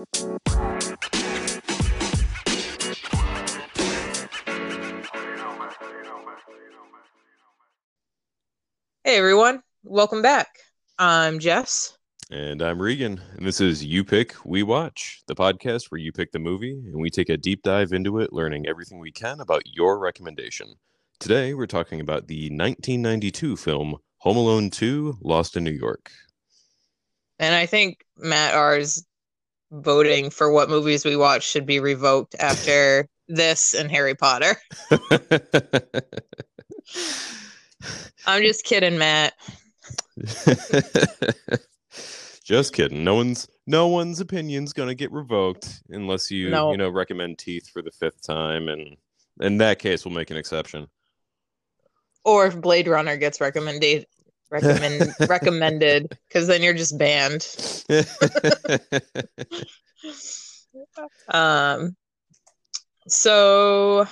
Hey everyone, welcome back. I'm Jess. And I'm Regan, and this is You Pick, We Watch, the podcast where you pick the movie and we take a deep dive into it, learning everything we can about your recommendation. Today, we're talking about the 1992 film Home Alone 2 Lost in New York. And I think Matt R's voting for what movies we watch should be revoked after this and Harry Potter. I'm just kidding, Matt. just kidding. No one's no one's opinion's gonna get revoked unless you No. you know recommend Teeth for the fifth time, and in that case, we'll make an exception. Or if Blade Runner gets recommended recommend recommended because then you're just banned. Um so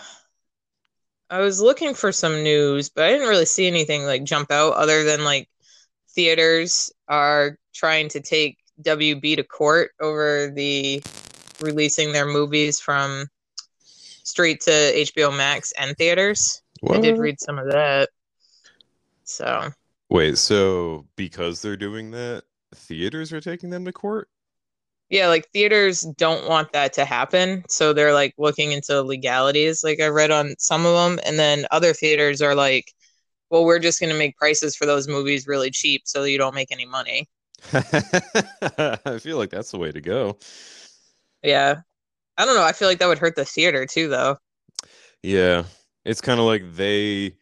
I was looking for some news, but I didn't really see anything like jump out other than like theaters are trying to take WB to court over the releasing their movies from straight to HBO Max and theaters. I did read some of that. So Wait, so because they're doing that, theaters are taking them to court? yeah, like theaters don't want that to happen. So they're like looking into legalities, like I read on some of them. And then other theaters are like, well, we're just going to make prices for those movies really cheap so you don't make any money. I feel like that's the way to go. Yeah. I don't know. I feel like that would hurt the theater too, though. Yeah, it's kind of like they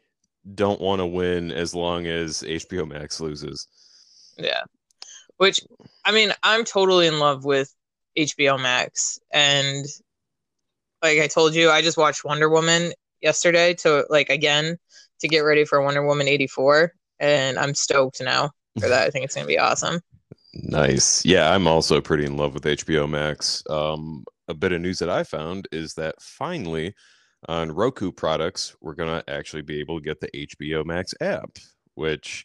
don't want to win as long as HBO Max loses. Yeah. Which, I mean, I'm totally in love with HBO Max. And like I told you, I just watched Wonder Woman yesterday to like again to get ready for Wonder Woman 84. And I'm stoked now for that. I think it's going to be awesome. Nice. Yeah, I'm also pretty in love with HBO Max. Um, a bit of news that I found is that finally on Roku products, we're going to actually be able to get the HBO Max app, which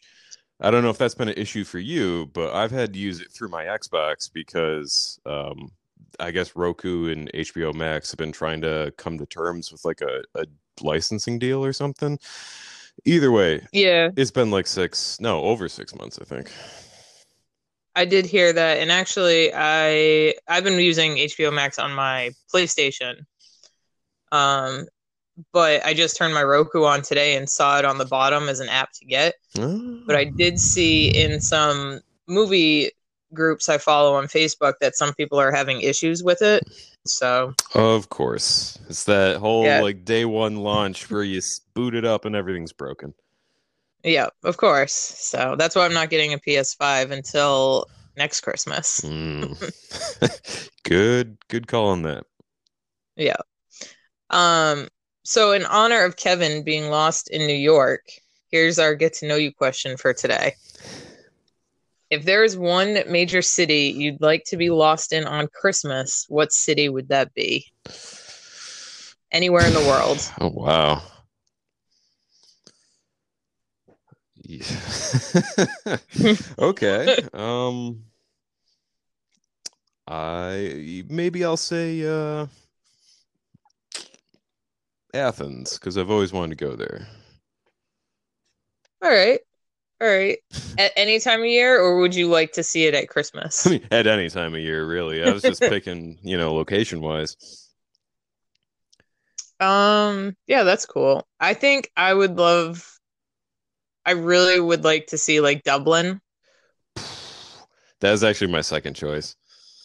I don't know if that's been an issue for you, but I've had to use it through my Xbox because um, I guess Roku and HBO Max have been trying to come to terms with like a, a licensing deal or something. Either way, Yeah, it's been like six, no, over six months, I think. I did hear that. And actually, I I've been using HBO Max on my PlayStation. Um, but I just turned my Roku on today and saw it on the bottom as an app to get. But I did see in some movie groups I follow on Facebook that some people are having issues with it. So Of course. It's that whole Yeah. like day one launch where you boot it up and everything's broken. yeah, of course. So that's why I'm not getting a PS5 until next Christmas. Mm. good good call on that. Yeah. Um, so in honor of Kevin being lost in New York, here's our get to know you question for today. If there is one major city you'd like to be lost in on Christmas, what city would that be? Anywhere in the world. Oh wow. Yeah. okay. Um I maybe I'll say uh Athens because I've always wanted to go there. All right. All right. At any time of year, or would you like to see it at Christmas? I mean, at any time of year, really. I was just picking, you know, location wise. Um, yeah, that's cool. I think I would love I really would like to see like Dublin. That is actually my second choice.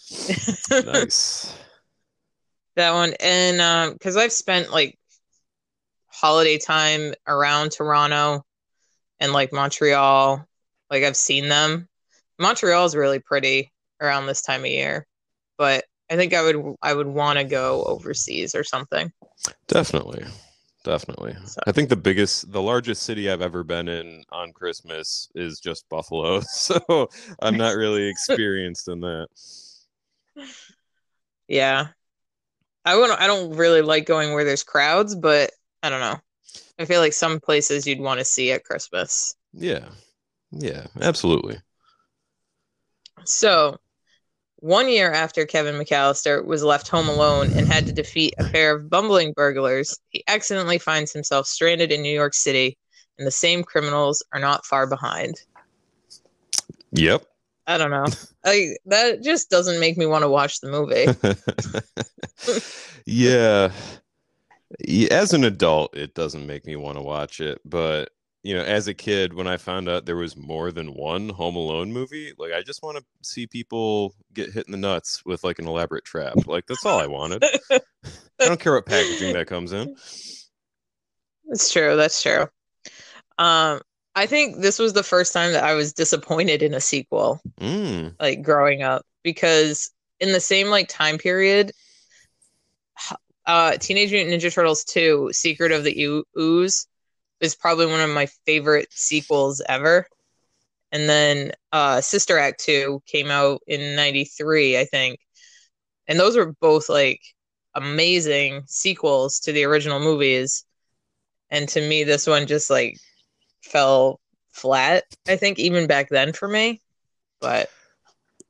Nice. that one and um because i've spent like holiday time around toronto and like montreal like i've seen them montreal is really pretty around this time of year but i think i would i would want to go overseas or something Definitely. Definitely. So- I think the biggest, the largest city I've ever been in on Christmas is just Buffalo. So I'm not really experienced in that. yeah i wouldn't i don't really like going where there's crowds but i don't know i feel like some places you'd want to see at christmas Yeah. Yeah, absolutely. So, One year after Kevin McAllister was left home alone and had to defeat a pair of bumbling burglars, he accidentally finds himself stranded in New York City, and the same criminals are not far behind. Yep. I don't know. I, that just doesn't make me want to watch the movie. yeah. As an adult, it doesn't make me want to watch it, but you know, as a kid, when I found out there was more than one Home Alone movie, like I just want to see people get hit in the nuts with like an elaborate trap. Like that's all I wanted. I don't care what packaging that comes in. That's true. That's true. Um, I think this was the first time that I was disappointed in a sequel, Mm. like growing up, because in the same like time period, uh, Teenage Mutant Ninja Turtles 2: Secret of the Oo- Ooze is probably one of my favorite sequels ever. And then uh, Sister Act 2 came out in 93, I think. And those were both like amazing sequels to the original movies. And to me, this one just like fell flat, I think, even back then for me. But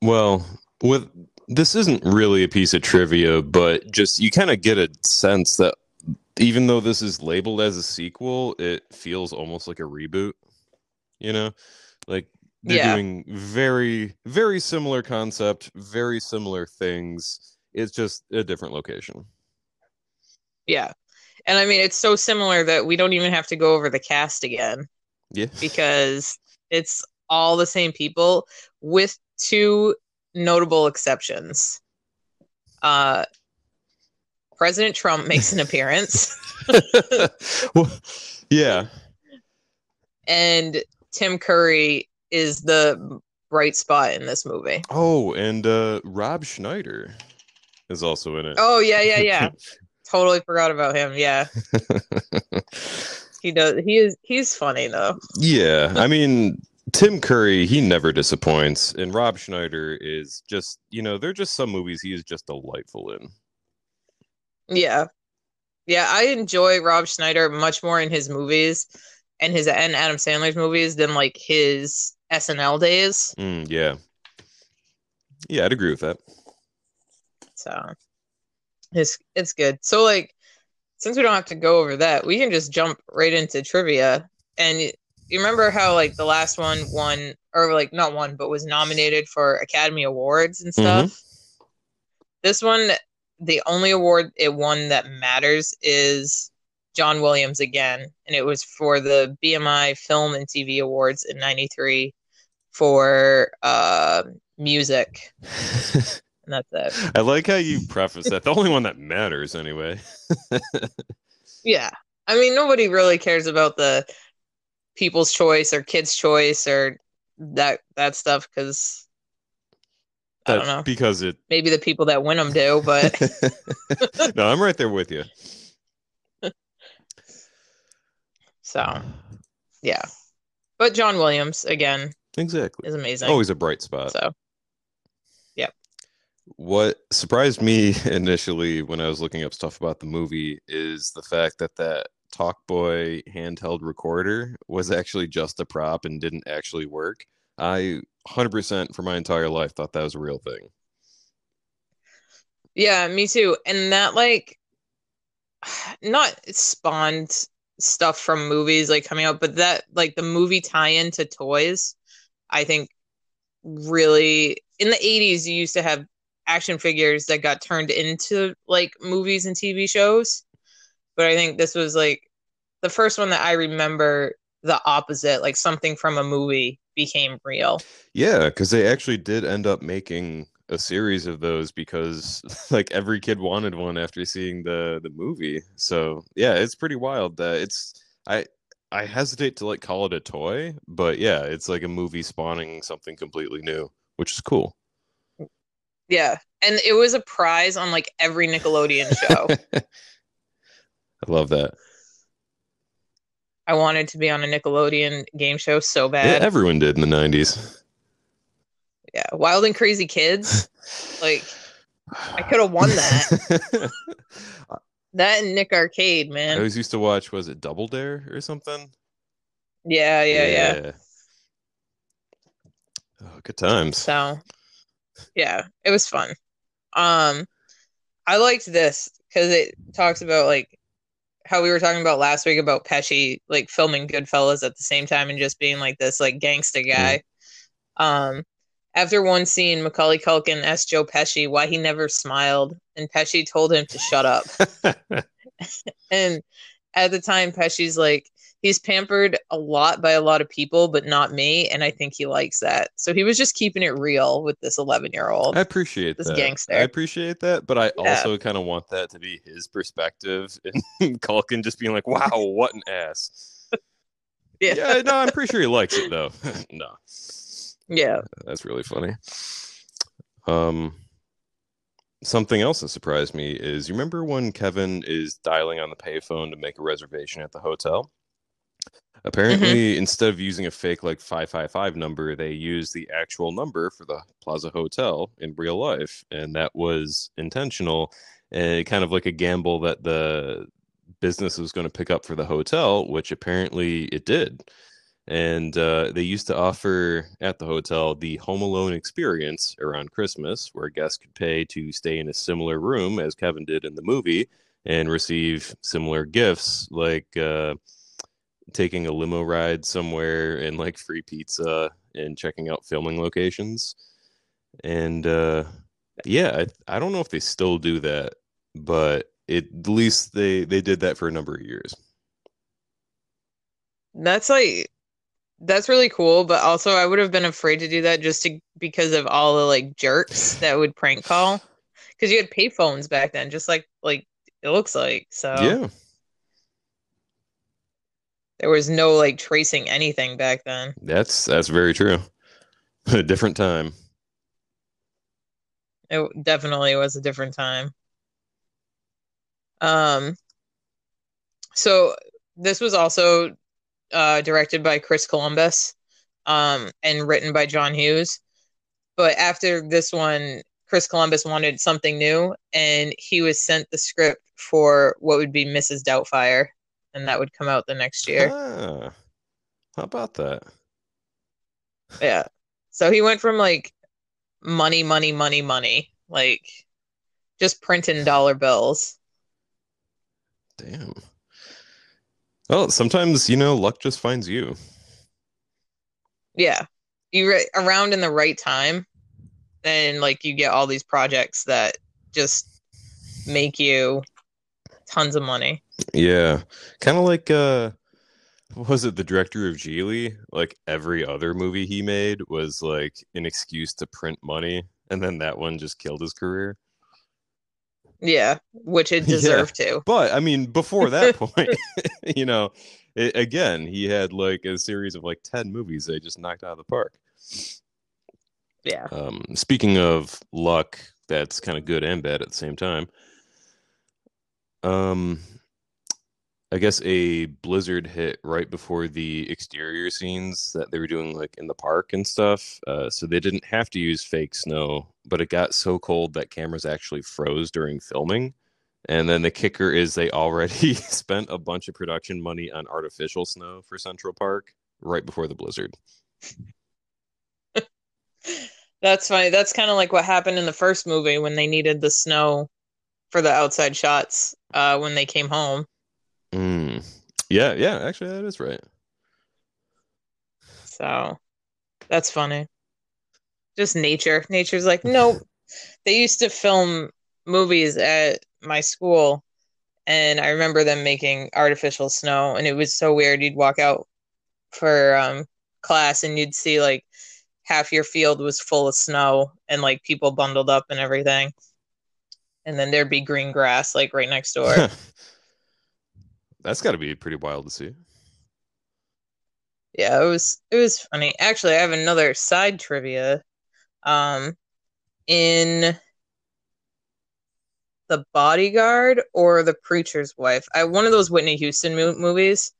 Well, with this isn't really a piece of trivia, but just you kind of get a sense that even though this is labeled as a sequel, it feels almost like a reboot. You know, like they're Yeah. doing very, very similar concept, very similar things. It's just a different location. yeah. And I mean, it's so similar that we don't even have to go over the cast again. Yeah. because it's all the same people with two notable exceptions. Uh, President Trump makes an appearance, well, yeah. and Tim Curry is the bright spot in this movie. Oh, and uh Rob Schneider is also in it. Oh yeah, yeah, yeah. totally forgot about him. Yeah, he does. He is. He's funny though. Yeah, I mean Tim Curry, he never disappoints, and Rob Schneider is just you know they're just some movies he is just delightful in. Yeah. Yeah, I enjoy Rob Schneider much more in his movies and his and Adam Sandler's movies than like his SNL days. Mm, yeah, yeah, I'd agree with that. So it's it's good. So like since we don't have to go over that, we can just jump right into trivia. And you remember how like the last one won or like not won but was nominated for Academy Awards and stuff? This one the only award it won that matters is John Williams again, and it was for the BMI Film and TV Awards in '93 for uh, music, and that's it. I like how you preface that. The only one that matters, anyway. Yeah, I mean nobody really cares about the People's Choice or Kids' Choice or that that stuff because I don't know. because it. Maybe the people that win them do, but no, I'm right there with you. so yeah. But John Williams again Exactly. is amazing. Always a bright spot. so yeah, What surprised me initially when I was looking up stuff about the movie is the fact that that Talkboy handheld recorder was actually just a prop and didn't actually work. I 100% for my entire life thought that was a real thing. Yeah, me too. And that like not spawned stuff from movies like coming out, but that like the movie tie-in to toys, I think really in the 80s you used to have action figures that got turned into like movies and TV shows. But I think this was like the first one that I remember the opposite, like something from a movie became real. Yeah, because they actually did end up making a series of those because like every kid wanted one after seeing the the movie. So yeah, it's pretty wild that it's I I hesitate to like call it a toy, but yeah, it's like a movie spawning something completely new, which is cool. Yeah. And it was a prize on like every Nickelodeon show. I love that. I wanted to be on a Nickelodeon game show so Yeah, bad. everyone did in the 90s. Yeah, Wild and Crazy Kids. Like I could have won that. that and Nick Arcade, man. I always used to watch was it Double Dare or something? Yeah, yeah, yeah. Oh, good times. So Yeah, it was fun. Um, I liked this because it talks about like how we were talking about last week about Pesci like filming Goodfellas at the same time and just being like this like gangsta guy. Mm. Um, after one scene, Macaulay Culkin asked Joe Pesci why he never smiled, and Pesci told him to shut up. and at the time, Pesci's like, he's pampered a lot by a lot of people, but not me. And I think he likes that. So he was just keeping it real with this 11 year old. I appreciate this that. gangster. I appreciate that. But I yeah. also kind of want that to be his perspective. And Culkin just being like, wow, what an ass. yeah. yeah. No, I'm pretty sure he likes it though. no. Yeah. That's really funny. Um, something else that surprised me is you remember when Kevin is dialing on the payphone to make a reservation at the hotel? Apparently, mm-hmm. instead of using a fake like 555 number, they used the actual number for the Plaza Hotel in real life. And that was intentional and kind of like a gamble that the business was going to pick up for the hotel, which apparently it did and uh, they used to offer at the hotel the Home Alone experience around Christmas, where guests could pay to stay in a similar room as Kevin did in the movie and receive similar gifts, like uh, taking a limo ride somewhere and like free pizza and checking out filming locations. And uh, yeah, I, I don't know if they still do that, but it, at least they they did that for a number of years. That's like that's really cool, but also I would have been afraid to do that just to, because of all the like jerks that would prank call. Because you had payphones back then, just like like it looks like. So yeah, there was no like tracing anything back then. That's that's very true. a different time. It definitely was a different time. Um. So this was also uh, directed by Chris Columbus um, and written by John Hughes. But after this one, Chris Columbus wanted something new, and he was sent the script for what would be Mrs. Doubtfire, and that would come out the next year. Ah, how about that? Yeah. So he went from like money, money, money, money, like just printing dollar bills. Damn. Well, sometimes you know luck just finds you. Yeah, you are around in the right time, and like you get all these projects that just make you tons of money. Yeah, kind of like uh, was it the director of Gigli? Like every other movie he made was like an excuse to print money, and then that one just killed his career. Yeah, which it deserved yeah. to. But I mean, before that point, you know, it, again, he had like a series of like 10 movies they just knocked out of the park. Yeah. Um, speaking of luck, that's kind of good and bad at the same time. Um, I guess a blizzard hit right before the exterior scenes that they were doing like in the park and stuff. Uh, so they didn't have to use fake snow, but it got so cold that cameras actually froze during filming. And then the kicker is they already spent a bunch of production money on artificial snow for Central Park right before the blizzard. That's funny. That's kind of like what happened in the first movie when they needed the snow for the outside shots uh, when they came home. Mm. Yeah, yeah, actually that is right. So that's funny. Just nature. Nature's like, nope. they used to film movies at my school and I remember them making artificial snow and it was so weird. You'd walk out for um, class and you'd see like half your field was full of snow and like people bundled up and everything. And then there'd be green grass like right next door. That's got to be pretty wild to see. Yeah, it was it was funny. Actually, I have another side trivia. Um in The Bodyguard or The Preacher's Wife. I one of those Whitney Houston mo- movies.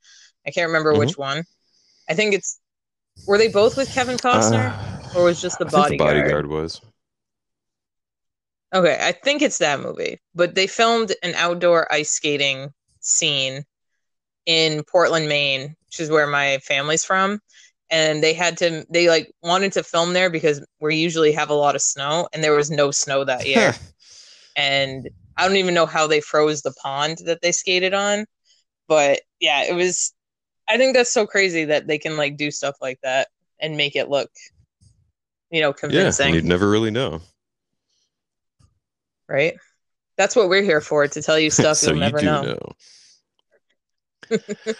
I can't remember mm-hmm. which one. I think it's were they both with Kevin Costner uh, or was just The Bodyguard? the Bodyguard was. Okay, I think it's that movie. But they filmed an outdoor ice skating scene in Portland, Maine, which is where my family's from. and they had to they like wanted to film there because we usually have a lot of snow and there was no snow that year. And i don't even know how they froze the pond that they skated on but yeah it was i think that's so crazy that they can like do stuff like that and make it look you know convincing. yeah, you'd never really know. Right? That's what we're here for to tell you stuff so you'll never you know, know.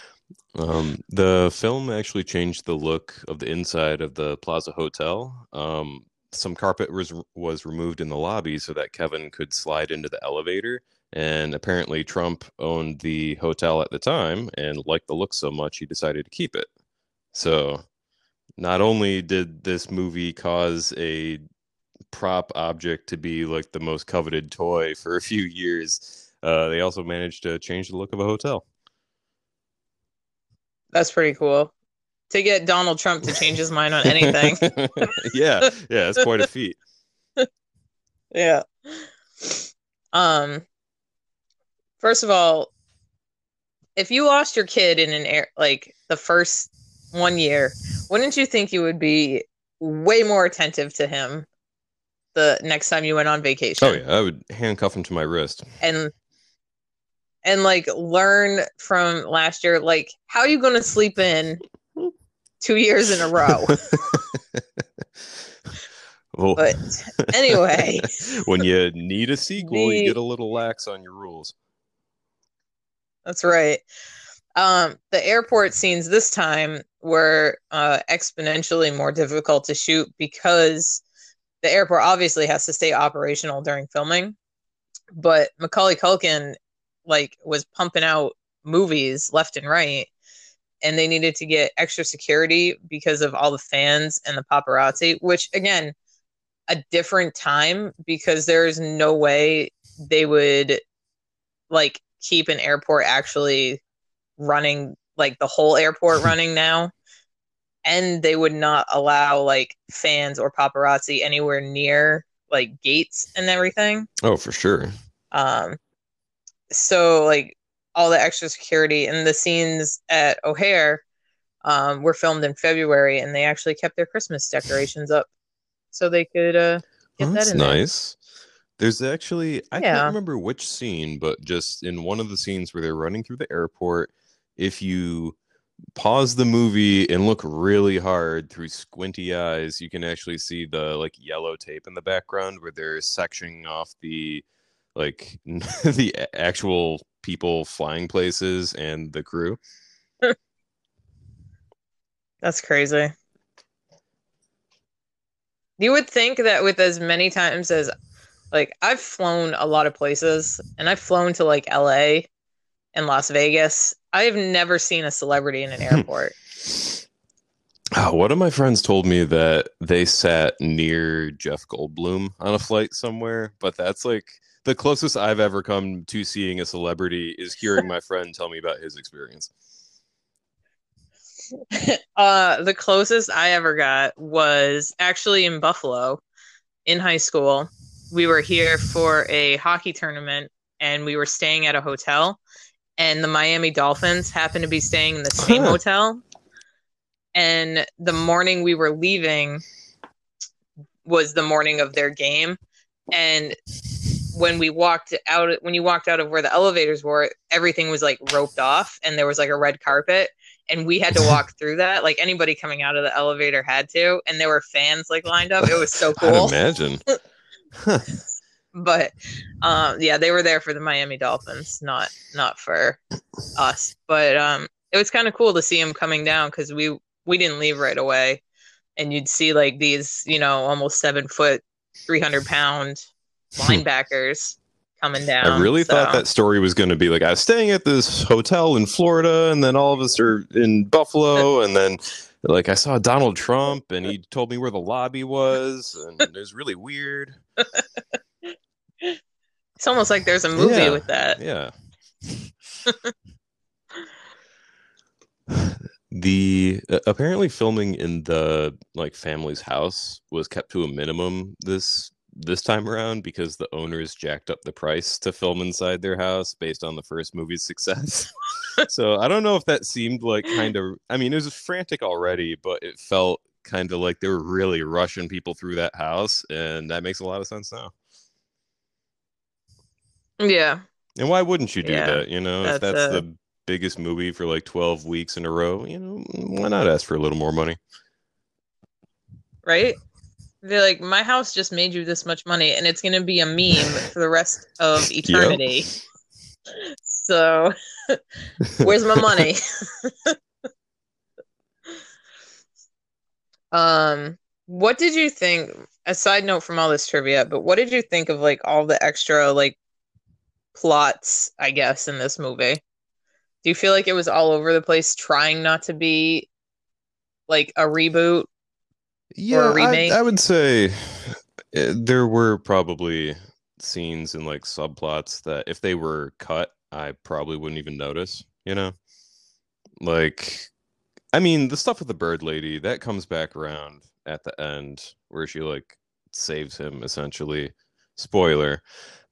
Um, the film actually changed the look of the inside of the Plaza Hotel. Um, some carpet was was removed in the lobby so that Kevin could slide into the elevator. And apparently, Trump owned the hotel at the time and liked the look so much he decided to keep it. So, not only did this movie cause a prop object to be like the most coveted toy for a few years, uh, they also managed to change the look of a hotel. That's pretty cool to get donald trump to change his mind on anything yeah, yeah, it's quite a feat. yeah um first of all if you lost your kid in an air like the first one year wouldn't you think you would be way more attentive to him the next time you went on vacation Oh yeah, I would handcuff him to my wrist. and and like learn from last year like how are you going to sleep in two years in a row Well, but anyway when you need a sequel, you get a little lax on your rules. That's right. Um, the airport scenes this time were uh, exponentially more difficult to shoot because the airport obviously has to stay operational during filming. But Macaulay Culkin like was pumping out movies left and right, and they needed to get extra security because of all the fans and the paparazzi. Which again, a different time because there's no way they would like keep an airport actually running like the whole airport running now and they would not allow like fans or paparazzi anywhere near like gates and everything Oh, for sure. um so like all the extra security and the scenes at o'hare um were filmed in february and they actually kept their christmas decorations up so they could uh get Oh, that that's in there. nice. There's actually I Yeah. can't remember which scene, but just in one of the scenes where they're running through the airport, if you pause the movie and look really hard through squinty eyes, you can actually see the like yellow tape in the background where they're sectioning off the like the actual people flying places and the crew. That's crazy. You would think that with as many times as like I've flown a lot of places and I've flown to like LA and Las Vegas. I've never seen a celebrity in an airport. Oh, one of my friends told me that they sat near Jeff Goldblum on a flight somewhere, but that's like the closest I've ever come to seeing a celebrity is hearing my friend tell me about his experience. uh the closest I ever got was actually in Buffalo in high school. We were here for a hockey tournament and we were staying at a hotel and the Miami Dolphins happened to be staying in the same hotel. And the morning we were leaving was the morning of their game and when we walked out when you walked out of where the elevators were everything was like roped off and there was like a red carpet and we had to walk through that. Like anybody coming out of the elevator had to and there were fans like lined up. It was so cool. imagine. but um yeah they were there for the miami dolphins not not for us. But um it was kind of cool to see him coming down because we we didn't leave right away. And you'd see like these you know almost seven foot 300 pound linebackers coming down I really thought that story was going to be like I was staying at this hotel in Florida, and then all of us are in Buffalo, and then like I saw Donald Trump, and he told me where the lobby was, and it was really weird. it's almost like there's a movie Yeah. with that Yeah. the uh, apparently filming in the like family's house was kept to a minimum this this time around because the owners jacked up the price to film inside their house based on the first movie's success. so I don't know if that seemed like kind of. I mean, it was frantic already, but it felt kind of like they were really rushing people through that house, and that makes a lot of sense now. Yeah. And why wouldn't you do Yeah, that? You know, if that's, that's uh, the biggest movie for like 12 weeks in a row, you know, why not ask for a little more money? Right? They're like, my house just made you this much money, and it's gonna be a meme for the rest of eternity. So, where's my money? um, what did you think? A side note from all this trivia, but what did you think of like all the extra like plots? I guess in this movie, do you feel like it was all over the place, trying not to be like a reboot? Yeah, I? I would say uh, there were probably scenes and like subplots that if they were cut, I probably wouldn't even notice, you know? Like, I mean, the stuff with the bird lady, that comes back around at the end where she like saves him essentially. Spoiler.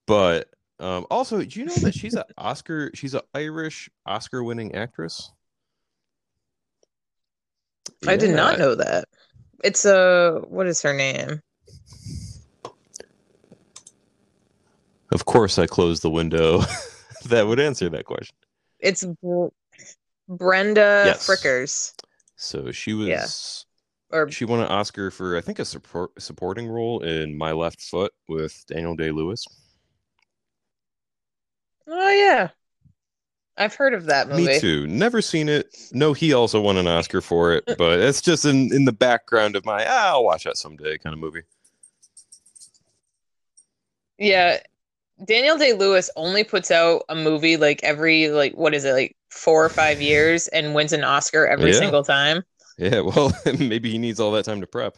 But um also, do you know that she's an Oscar, she's an Irish Oscar winning actress? I did not know that. It's a what is her name? Of course, I closed the window. that would answer that question. It's Br- Brenda Yes. Frickers. So she was, Yeah. Or she won an Oscar for I think a support, supporting role in My Left Foot with Daniel Day Lewis. oh yeah, I've heard of that movie. Me too. Never seen it. No, he also won an Oscar for it, but it's just in in the background of my ah, I'll watch that someday kind of movie. Yeah, Daniel Day Lewis only puts out a movie like every like what is it like four or five years and wins an Oscar every Yeah. single time. Yeah, well, maybe he needs all that time to prep.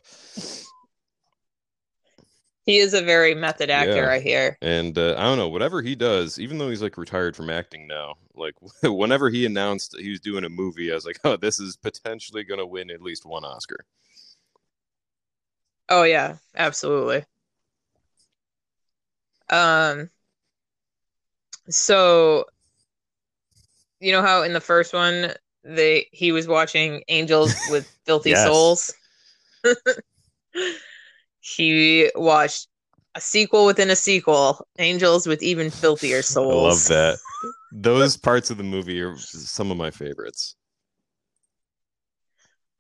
He is a very method actor, Yeah. I hear. And uh, I don't know, whatever he does, even though he's like retired from acting now, like whenever he announced he was doing a movie, I was like, oh, this is potentially going to win at least one Oscar. Oh yeah, absolutely. Um so you know how in the first one they he was watching Angels with Filthy Yes. Souls? he watched a sequel within a sequel, Angels with even filthier Souls. I love that. Those parts of the movie are some of my favorites.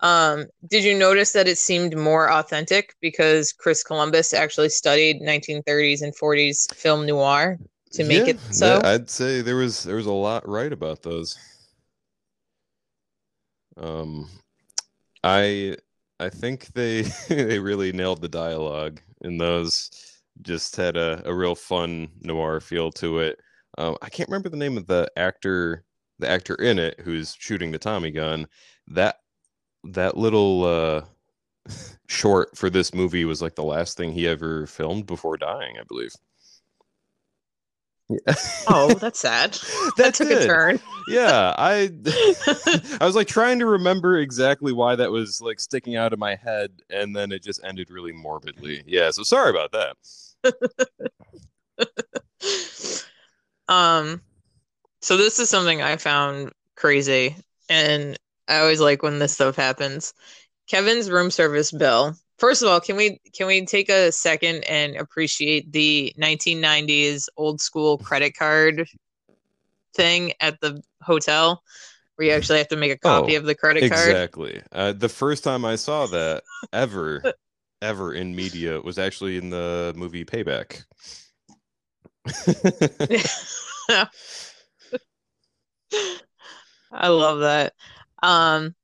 Um, did you notice that it seemed more authentic because Chris Columbus actually studied 1930s and 40s film noir to make Yeah, it so? I'd say there was there was a lot right about those. Um, I I think they they really nailed the dialogue in those. Just had a, a real fun noir feel to it. Um, I can't remember the name of the actor the actor in it who's shooting the Tommy gun. That that little uh, short for this movie was like the last thing he ever filmed before dying, I believe. Oh, that's sad. That took a turn. Yeah, I I was like trying to remember exactly why that was like sticking out of my head, and then it just ended really morbidly. Yeah, so sorry about that. um, so this is something I found crazy, and I always like when this stuff happens. Kevin's room service bill. First of all, can we can we take a second and appreciate the 1990s old school credit card thing at the hotel, where you actually have to make a copy Oh, of the credit card? Exactly. Uh, the first time I saw that ever, ever in media was actually in the movie Payback. I love that. Um,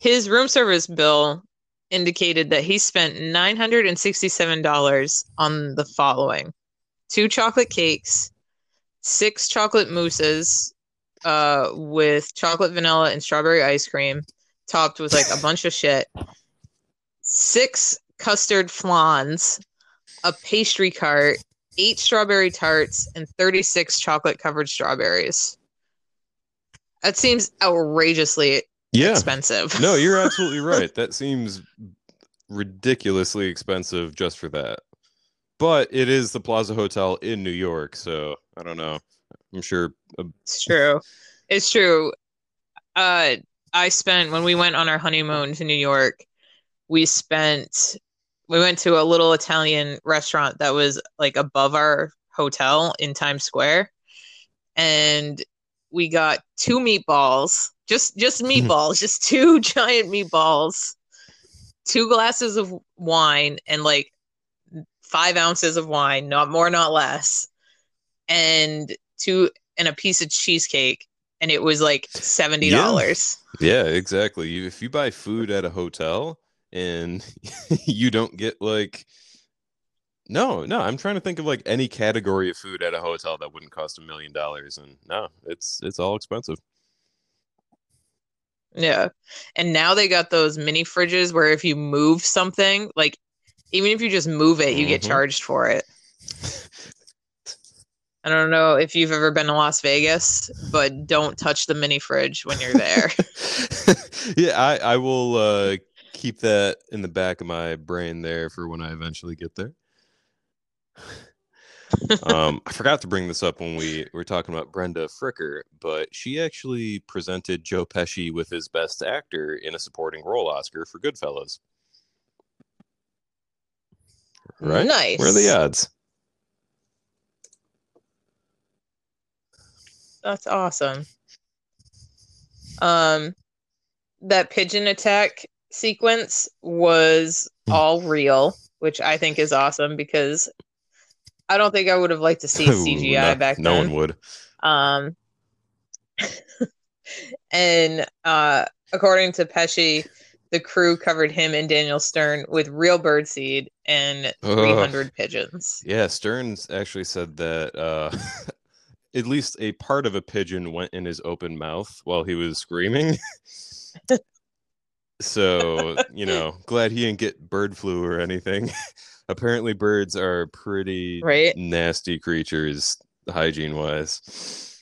his room service bill indicated that he spent $967 on the following two chocolate cakes, six chocolate mousses uh, with chocolate, vanilla, and strawberry ice cream, topped with like a bunch of shit, six custard flans, a pastry cart, eight strawberry tarts, and 36 chocolate covered strawberries. That seems outrageously yeah. expensive. No, you're absolutely right. That seems ridiculously expensive just for that. But it is the Plaza Hotel in New York, so I don't know. I'm sure. uh, It's true. It's true. Uh, I spent when we went on our honeymoon to New York. We spent. We went to a little Italian restaurant that was like above our hotel in Times Square, and we got two meatballs, just just hmm. meatballs, just two giant meatballs, two glasses of wine, and like five ounces of wine, not more, not less, and two and a piece of cheesecake, and it was like seventy dollars. Yeah. yeah, exactly. You, if you buy food at a hotel and you don't get like no, no, I'm trying to think of like any category of food at a hotel that wouldn't cost a million dollars, and no, it's it's all expensive. Yeah, and now they got those mini fridges where if you move something, like even if you just move it, you mm-hmm. get charged for it. I don't know if you've ever been to Las Vegas, but don't touch the mini fridge when you're there. yeah, I, I will uh, keep that in the back of my brain there for when I eventually get there um, I forgot to bring this up when we were talking about Brenda Fricker, but she actually presented Joe Pesci with his Best Actor in a Supporting Role Oscar for Goodfellas. Right? Nice. Where are the odds? That's awesome. Um, that pigeon attack sequence was all real, which I think is awesome because I don't think I would have liked to see CGI Ooh, back no then. No one would. Um, and uh, according to Pesci, the crew covered him and Daniel Stern with real birdseed and 300 Ugh. pigeons. Yeah, Stern's actually said that uh, at least a part of a pigeon went in his open mouth while he was screaming. so, you know, glad he didn't get bird flu or anything apparently birds are pretty right? nasty creatures hygiene wise.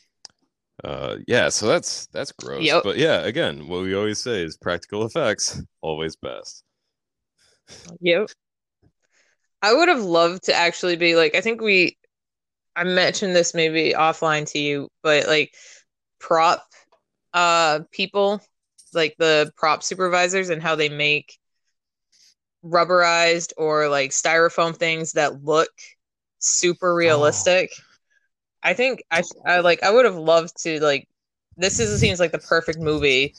Uh, yeah, so that's that's gross. Yep. But yeah, again, what we always say is practical effects always best. Yep. I would have loved to actually be like I think we I mentioned this maybe offline to you, but like prop uh people, like the prop supervisors and how they make rubberized or like styrofoam things that look super oh. realistic. Oh. I think I, I like I would have loved to like this is seems like the perfect movie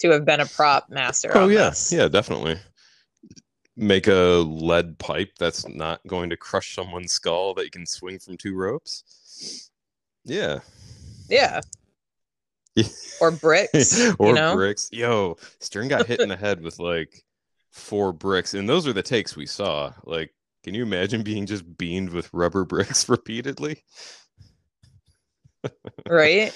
to have been a prop master. Oh yeah, this. yeah, definitely. Make a lead pipe that's not going to crush someone's skull that you can swing from two ropes. Yeah. Yeah. or bricks. or you know? bricks. Yo, Stern got hit in the head with like four bricks, and those are the takes we saw. Like, can you imagine being just beamed with rubber bricks repeatedly? right.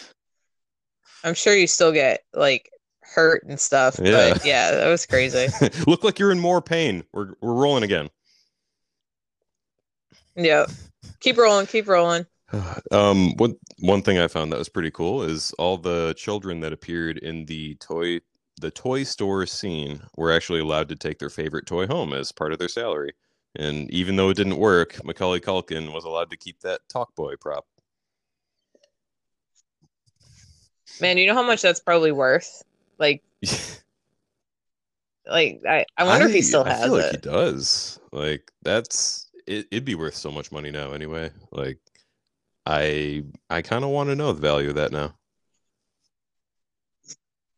I'm sure you still get like hurt and stuff. Yeah. But yeah, that was crazy. Look like you're in more pain. We're we're rolling again. Yeah. Keep rolling, keep rolling. Um one one thing I found that was pretty cool is all the children that appeared in the toy the toy store scene were actually allowed to take their favorite toy home as part of their salary. And even though it didn't work, Macaulay Culkin was allowed to keep that Talk Boy prop. Man, you know how much that's probably worth? Like, like I, I wonder I, if he still has it. I feel like he does. Like that's it, it'd be worth so much money now anyway. Like I I kind of want to know the value of that now.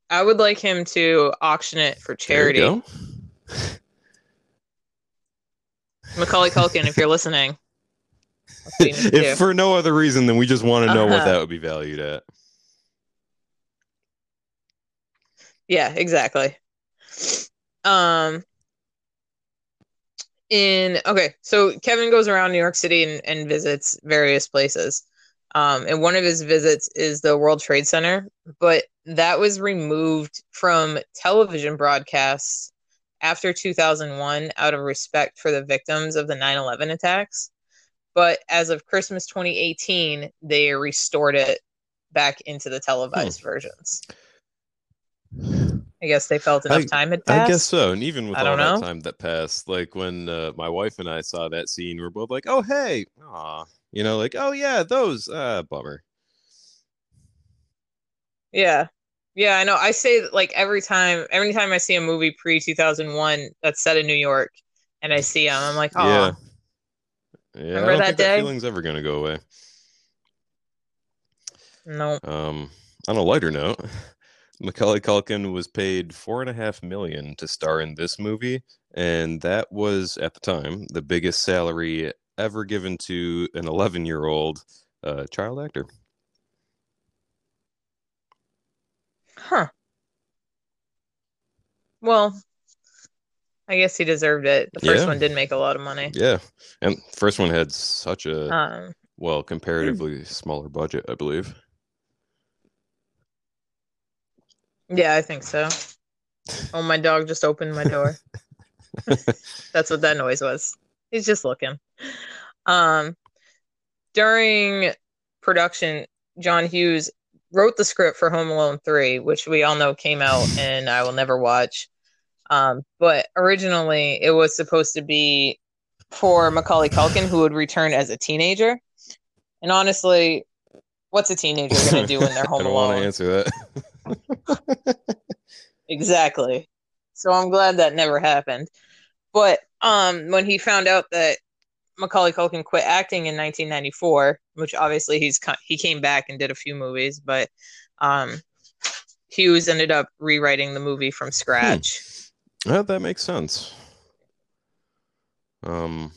I would like him to auction it for charity. Macaulay Culkin, if you're listening. if for no other reason than we just want to know uh-huh. what that would be valued at. Yeah, exactly. Um in okay, so Kevin goes around New York City and, and visits various places. Um, and one of his visits is the World Trade Center, but that was removed from television broadcasts after 2001 out of respect for the victims of the 9 11 attacks. But as of Christmas 2018, they restored it back into the televised hmm. versions. I guess they felt enough I, time had passed. I guess so. And even with all know. that time that passed, like when uh, my wife and I saw that scene, we are both like, oh, hey, aw, you know, like, oh yeah, those uh bummer. Yeah. Yeah, I know. I say that like every time every time I see a movie pre 2001 that's set in New York and I see them, I'm like, oh, Yeah. Yeah, Remember that day? that feeling's ever gonna go away. no. Um, on a lighter note, Macaulay Culkin was paid four and a half million to star in this movie, and that was at the time the biggest salary ever given to an 11 year old uh, child actor. Huh. Well, I guess he deserved it. The first Yeah. one didn't make a lot of money. Yeah, and first one had such a Um, well comparatively smaller budget, I believe. yeah, I think so. Oh, my dog just opened my door. That's what that noise was. He's just looking. Um, during production, John Hughes wrote the script for Home Alone 3, which we all know came out and I will never watch. Um, but originally it was supposed to be for Macaulay Culkin, who would return as a teenager. And honestly, what's a teenager going to do when they're I home don't want alone? to answer that. Exactly. So I'm glad that never happened. But um, when he found out that Macaulay Culkin quit acting in 1994, which obviously he's he came back and did a few movies, but um, Hughes ended up rewriting the movie from scratch. Well, that makes sense. Um,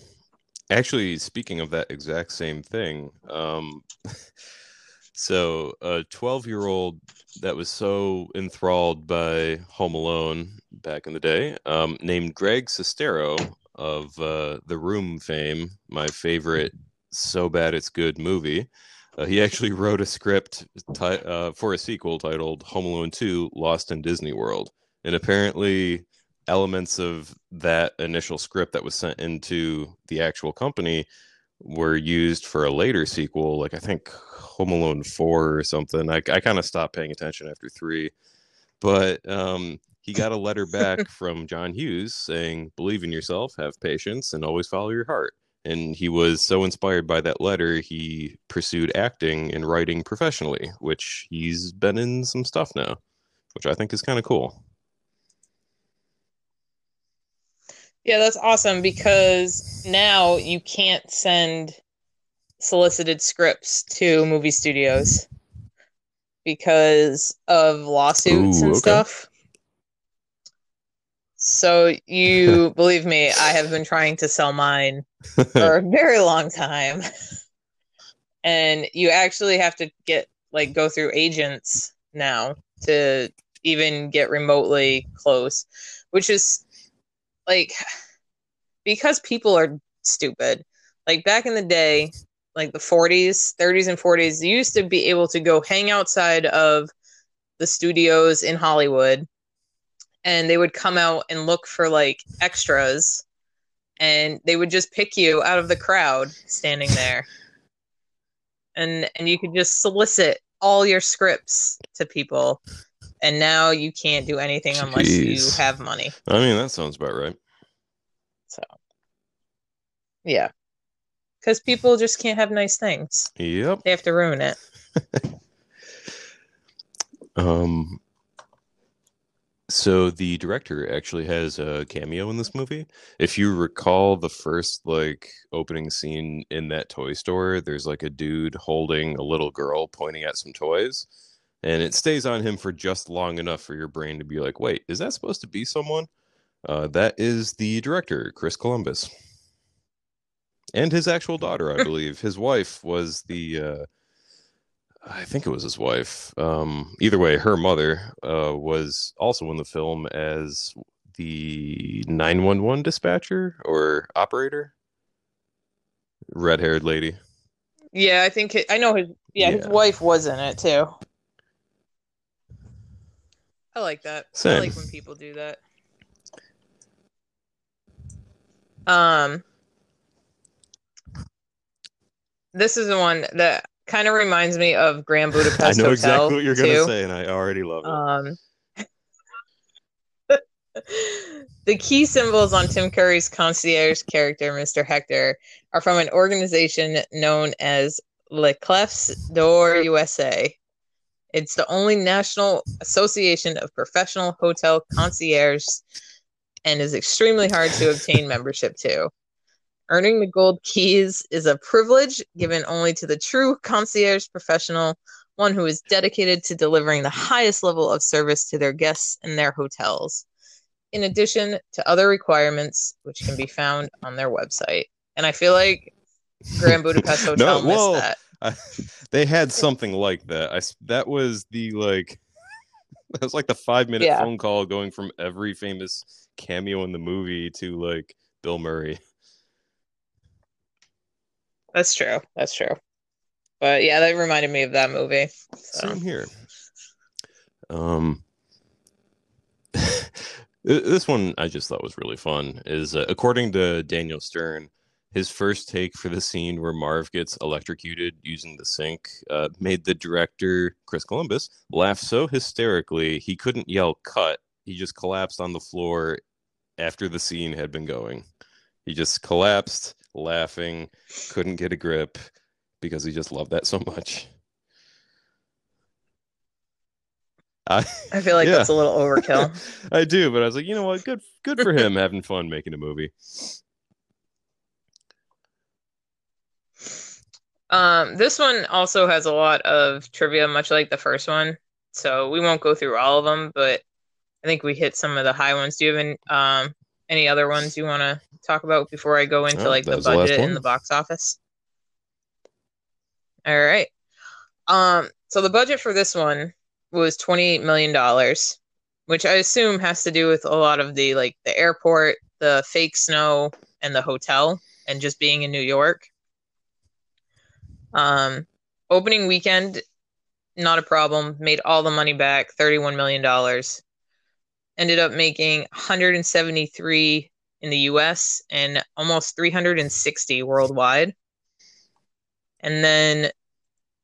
actually, speaking of that exact same thing, um, so a 12 year old that was so enthralled by Home Alone back in the day, um, named Greg Sestero of uh, The Room fame, my favorite so bad it's good movie. Uh, he actually wrote a script ti- uh, for a sequel titled Home Alone 2 Lost in Disney World. And apparently, elements of that initial script that was sent into the actual company were used for a later sequel, like I think Home Alone 4 or something. I, I kind of stopped paying attention after three. But um, he got a letter back from John Hughes saying, Believe in yourself, have patience, and always follow your heart. And he was so inspired by that letter, he pursued acting and writing professionally, which he's been in some stuff now, which I think is kind of cool. Yeah, that's awesome because now you can't send solicited scripts to movie studios because of lawsuits Ooh, and okay. stuff. So you believe me, I have been trying to sell mine for a very long time. And you actually have to get like go through agents now to even get remotely close, which is like because people are stupid. Like back in the day, like the 40s, 30s and 40s, you used to be able to go hang outside of the studios in Hollywood and they would come out and look for like extras and they would just pick you out of the crowd standing there. And and you could just solicit all your scripts to people. And now you can't do anything unless you have money. I mean, that sounds about right. So, yeah. Because people just can't have nice things. Yep. They have to ruin it. Um, so the director actually has a cameo in this movie. If you recall the first like opening scene in that toy store, there's like a dude holding a little girl pointing at some toys, and it stays on him for just long enough for your brain to be like, "Wait, is that supposed to be someone?" Uh, that is the director, Chris Columbus, and his actual daughter, I believe. His wife was the. Uh, I think it was his wife. Um, either way, her mother uh, was also in the film as the 911 dispatcher or operator. Red haired lady. Yeah, I think it, I know his yeah, his wife was in it too. I like that. I like when people do that. Um This is the one that kind of reminds me of Grand Budapest I know Hotel exactly what you're going to say, and I already love it. Um, the key symbols on Tim Curry's concierge character, Mr. Hector, are from an organization known as Le Clefs d'Or USA. It's the only national association of professional hotel concierges and is extremely hard to obtain membership to. Earning the gold keys is a privilege given only to the true concierge professional, one who is dedicated to delivering the highest level of service to their guests and their hotels, in addition to other requirements which can be found on their website. And I feel like Grand Budapest Hotel No, missed that. I, they had something like that. I that was the like that was like the five minute Yeah. phone call going from every famous cameo in the movie to like Bill Murray. That's true. That's true. But yeah, that reminded me of that movie. So. Same here. Um, this one I just thought was really fun. Is uh, according to Daniel Stern, his first take for the scene where Marv gets electrocuted using the sink uh, made the director Chris Columbus laugh so hysterically he couldn't yell "cut." He just collapsed on the floor after the scene had been going. He just collapsed, laughing, couldn't get a grip because he just loved that so much. I I feel like Yeah. that's a little overkill. I do, but I was like, you know what? Good, good for him having fun making a movie. Um, this one also has a lot of trivia, much like the first one. So we won't go through all of them, but I think we hit some of the high ones. Do you have any, um, any other ones you want to talk about before I go into Oh, like the budget and the box office? All right. Um, so the budget for this one was $28 million, which I assume has to do with a lot of the like the airport, the fake snow, and the hotel, and just being in New York. Um, opening weekend, not a problem. Made all the money back, $31 million. Ended up making 173 in the US and almost 360 worldwide. And then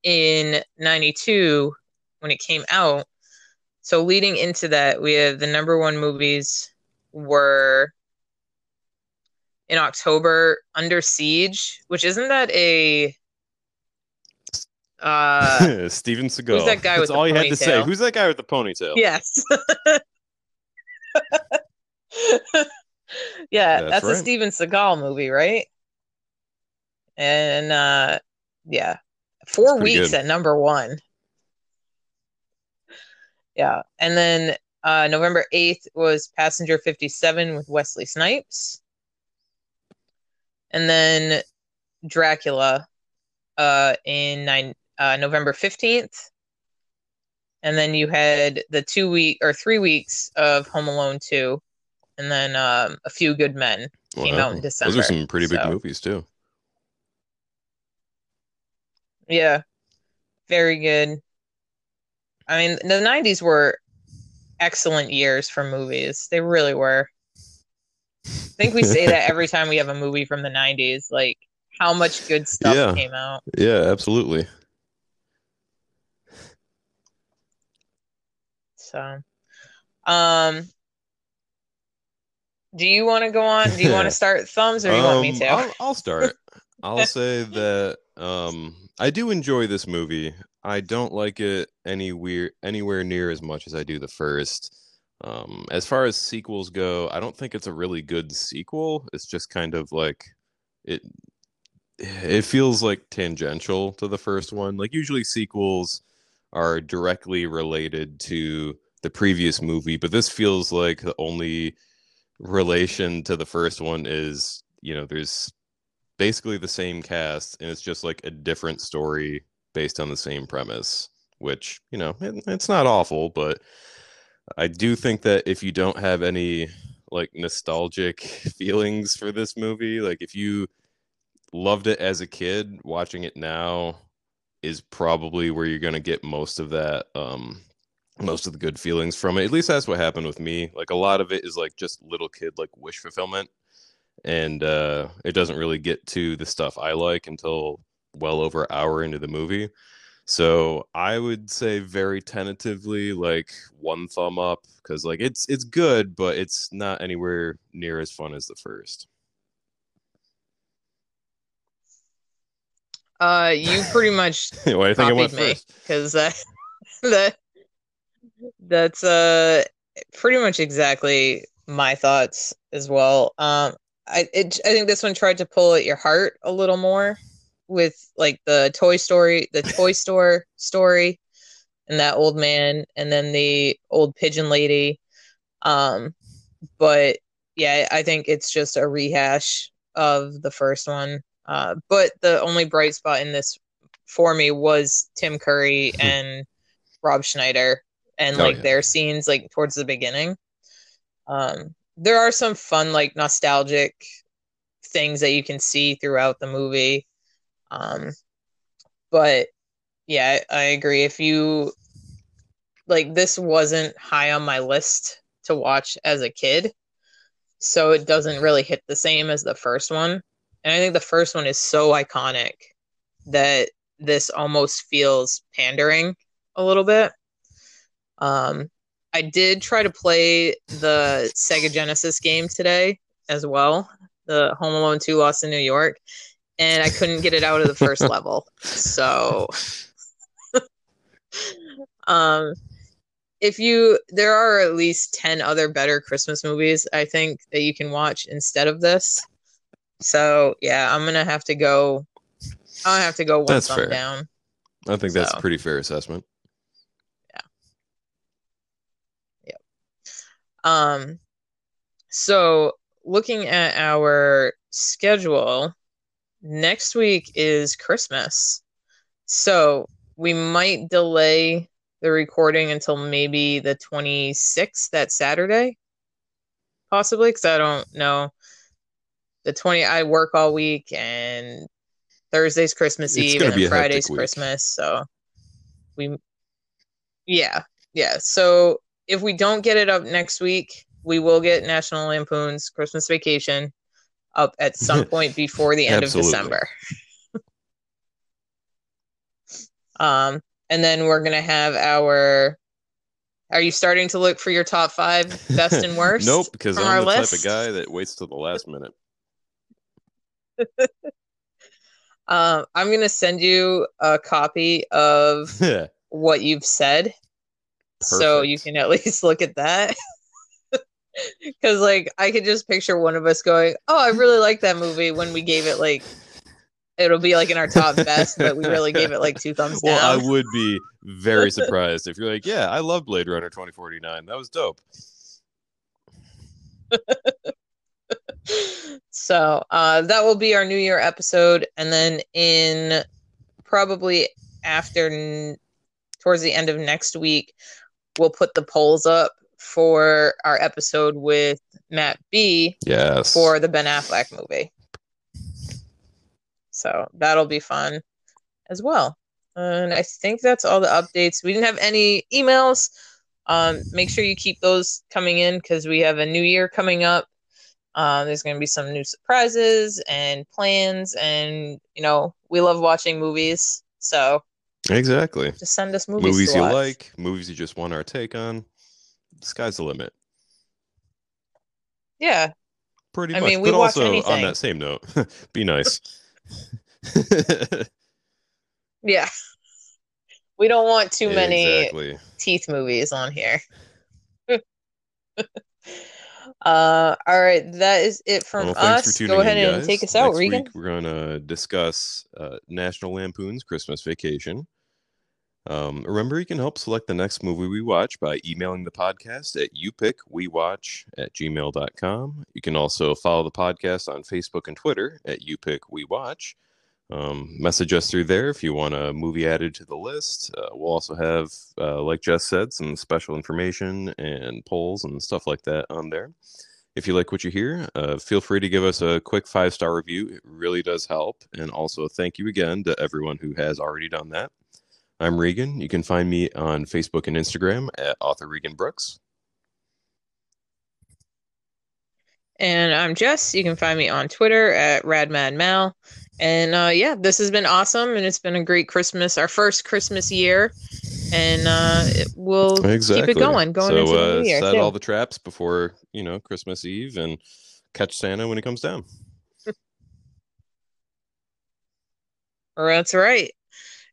in 92, when it came out, so leading into that, we have the number one movies were in October Under Siege, which isn't that a uh Steven Seagal. Who's that guy That's with the all you had to say. Who's that guy with the ponytail? yes. yeah, That's that's, a. Steven Seagal movie, right? And uh yeah. Four weeks good. at number one. Yeah. And then uh November 8th was Passenger 57 with Wesley Snipes. And then Dracula uh in nine uh November 15th. And then you had the two week or three weeks of Home Alone 2. And then um A Few Good Men came out in December. Those are some pretty big so- movies too. Yeah. Very good. I mean, the 90s were excellent years for movies. They really were. I think we say that every time we have a movie from the 90s, like how much good stuff Yeah. came out. Yeah, absolutely. So, um, do you want to go on? Do you want to start thumbs or do you want me Um, to? I'll, I'll start. I'll say that um, I do enjoy this movie. I don't like it anywhere anywhere near as much as I do the first. Um, as far as sequels go, I don't think it's a really good sequel. It's just kind of like it. It feels like tangential to the first one. Like usually sequels are directly related to the previous movie, but this feels like the only relation to the first one is you know there's basically the same cast and it's just like a different story based on the same premise which you know it, it's not awful but i do think that if you don't have any like nostalgic feelings for this movie like if you loved it as a kid watching it now is probably where you're going to get most of that um most of the good feelings from it at least that's what happened with me. Like a lot of it is like just little kid like wish fulfillment and uh it doesn't really get to the stuff i like until well over an hour into the movie. So i would say very tentatively like one thumb up because like it's it's good but it's not anywhere near as fun as the first. Uh, you pretty much do you think i went me first? because uh, that that's uh pretty much exactly my thoughts as well. Um, I it, I think this one tried to pull at your heart a little more with like the Toy Story, the Toy Store story, and that old man, and then the old pigeon lady. Um, but yeah, I think it's just a rehash of the first one. Uh, but the only bright spot in this for me was Tim Curry and Rob Schneider and oh, like yeah. their scenes like towards the beginning. Um, there are some fun like nostalgic things that you can see throughout the movie. Um, but yeah, I agree. If you like, this wasn't high on my list to watch as a kid, so it doesn't really hit the same as the first one. And I think the first one is so iconic that this almost feels pandering a little bit. Um, I did try to play the Sega Genesis game today as well, the Home Alone 2 Lost in New York, and I couldn't get it out of the first level. So um if you there are at least 10 other better Christmas movies I think that you can watch instead of this. So, yeah, I'm going to have to go I'll have to go one that's fair. down. I think so. that's a pretty fair assessment. Um, so looking at our schedule, next week is Christmas. So we might delay the recording until maybe the 26th, that Saturday, possibly, because I don't know. The 20, I work all week and Thursday's Christmas it's Eve and Friday's Christmas. So we, yeah, yeah. So if we don't get it up next week, we will get National Lampoon's Christmas Vacation up at some point before the end of December. um, and then we're gonna have our. Are you starting to look for your top five best and worst? nope, because I'm the list? type of guy that waits till the last minute. um, I'm gonna send you a copy of what you've said Perfect. So you can at least look at that. Because, like, I could just picture one of us going, Oh, I really like that movie when we gave it, like, it'll be like in our top best, but we really gave it like two thumbs down. Well, I would be very surprised if you're like, Yeah, I love Blade Runner 2049. That was dope. so uh, that will be our New Year episode. And then in probably after towards the end of next week, we'll put the polls up for our episode with Matt B. Yes. For the Ben Affleck movie. So that'll be fun as well. And I think that's all the updates. We didn't have any emails. Um, make sure you keep those coming in because we have a new year coming up. Um, there's going to be some new surprises and plans, and you know we love watching movies. So Exactly. Just send us movies. Movies you watch. like, movies you just want our take on. The sky's the limit. Yeah. Pretty I much. Mean, we but also anything. on that same note, be nice. yeah. We don't want too many exactly. teeth movies on here. Uh, all right, that is it from well, us. Go ahead in, and take us out, Next Regan. Week we're going to discuss uh, National Lampoon's Christmas Vacation. Um, remember, you can help select the next movie we watch by emailing the podcast at youpickwewatch at gmail.com. You can also follow the podcast on Facebook and Twitter at youpickwewatch. Um, message us through there if you want a movie added to the list. Uh, we'll also have, uh, like Jess said, some special information and polls and stuff like that on there. If you like what you hear, uh, feel free to give us a quick five star review. It really does help. And also, thank you again to everyone who has already done that. I'm Regan. You can find me on Facebook and Instagram at author Regan Brooks. And I'm Jess. You can find me on Twitter at radmadmal. And uh, yeah, this has been awesome, and it's been a great Christmas, our first Christmas year, and uh, it will exactly. keep it going, going so, into the uh, new year. Set too. all the traps before you know Christmas Eve, and catch Santa when he comes down. That's right.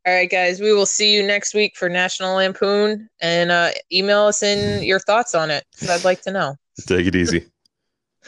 All right, guys, we will see you next week for National Lampoon and uh, email us in your thoughts on it. I'd like to know. Take it easy.